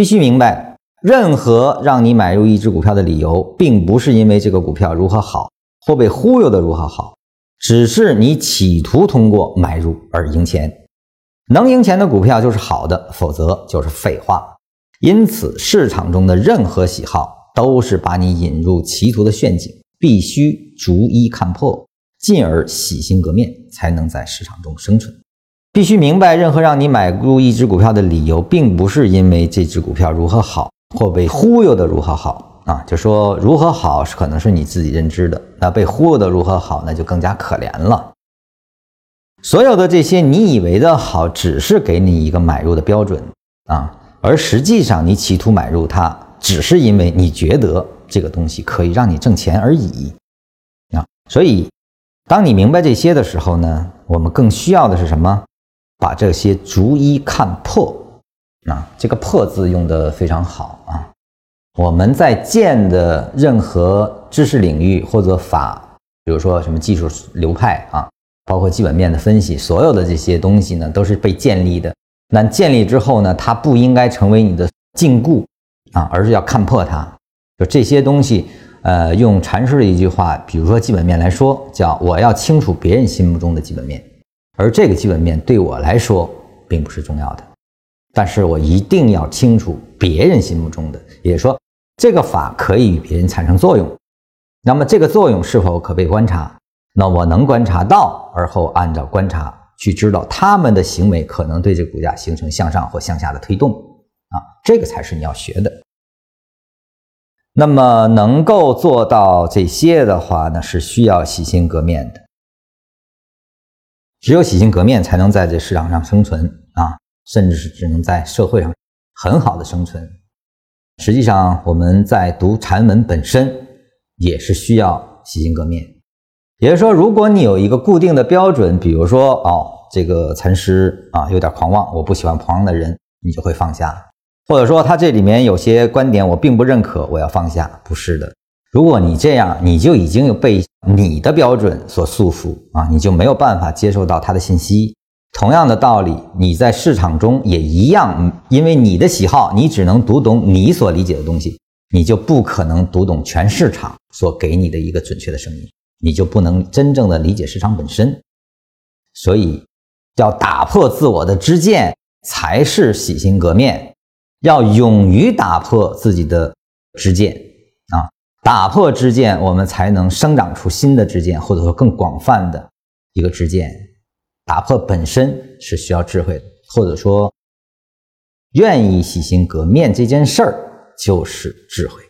必须明白，任何让你买入一只股票的理由，并不是因为这个股票如何好，或被忽悠的如何好，只是你企图通过买入而赢钱。能赢钱的股票就是好的，否则就是废话。因此，市场中的任何喜好都是把你引入歧途的陷阱，必须逐一看破，进而洗心革面，才能在市场中生存。必须明白，任何让你买入一只股票的理由，并不是因为这只股票如何好，或被忽悠的如何好啊。就说如何好是可能是你自己认知的，那被忽悠的如何好，那就更加可怜了。所有的这些你以为的好，只是给你一个买入的标准啊，而实际上你企图买入它，只是因为你觉得这个东西可以让你挣钱而已啊。所以，当你明白这些的时候呢，我们更需要的是什么？把这些逐一看破啊。这个“破”字用的非常好啊。我们在建的任何知识领域或者法，比如说什么技术流派啊。包括基本面的分析，所有的这些东西呢，都是被建立的。那建立之后呢，它不应该成为你的禁锢啊，而是要看破它。就这些东西，呃，用禅师的一句话，比如说基本面来说，叫我要清楚别人心目中的基本面，而这个基本面对我来说并不是重要的，但是我一定要清楚别人心目中的，也就是说，这个法可以与别人产生作用，那么这个作用是否可被观察？那我能观察到，而后按照观察去知道他们的行为可能对这股价形成向上或向下的推动啊，这个才是你要学的。那么能够做到这些的话呢，是需要洗心革面的。只有洗心革面，才能在这市场上生存啊，甚至是只能在社会上很好的生存。实际上，我们在读禅文本身也是需要洗心革面。也就是说，如果你有一个固定的标准，比如说，哦，这个禅师啊有点狂妄，我不喜欢狂妄的人，你就会放下；或者说，他这里面有些观点我并不认可，我要放下。不是的，如果你这样，你就已经有被你的标准所束缚啊，你就没有办法接受到他的信息。同样的道理，你在市场中也一样，因为你的喜好，你只能读懂你所理解的东西，你就不可能读懂全市场所给你的一个准确的声音。你就不能真正的理解市场本身，所以要打破自我的知见，才是洗心革面。要勇于打破自己的知见啊，打破知见，我们才能生长出新的知见，或者说更广泛的一个知见。打破本身是需要智慧的，或者说愿意洗心革面这件事儿就是智慧。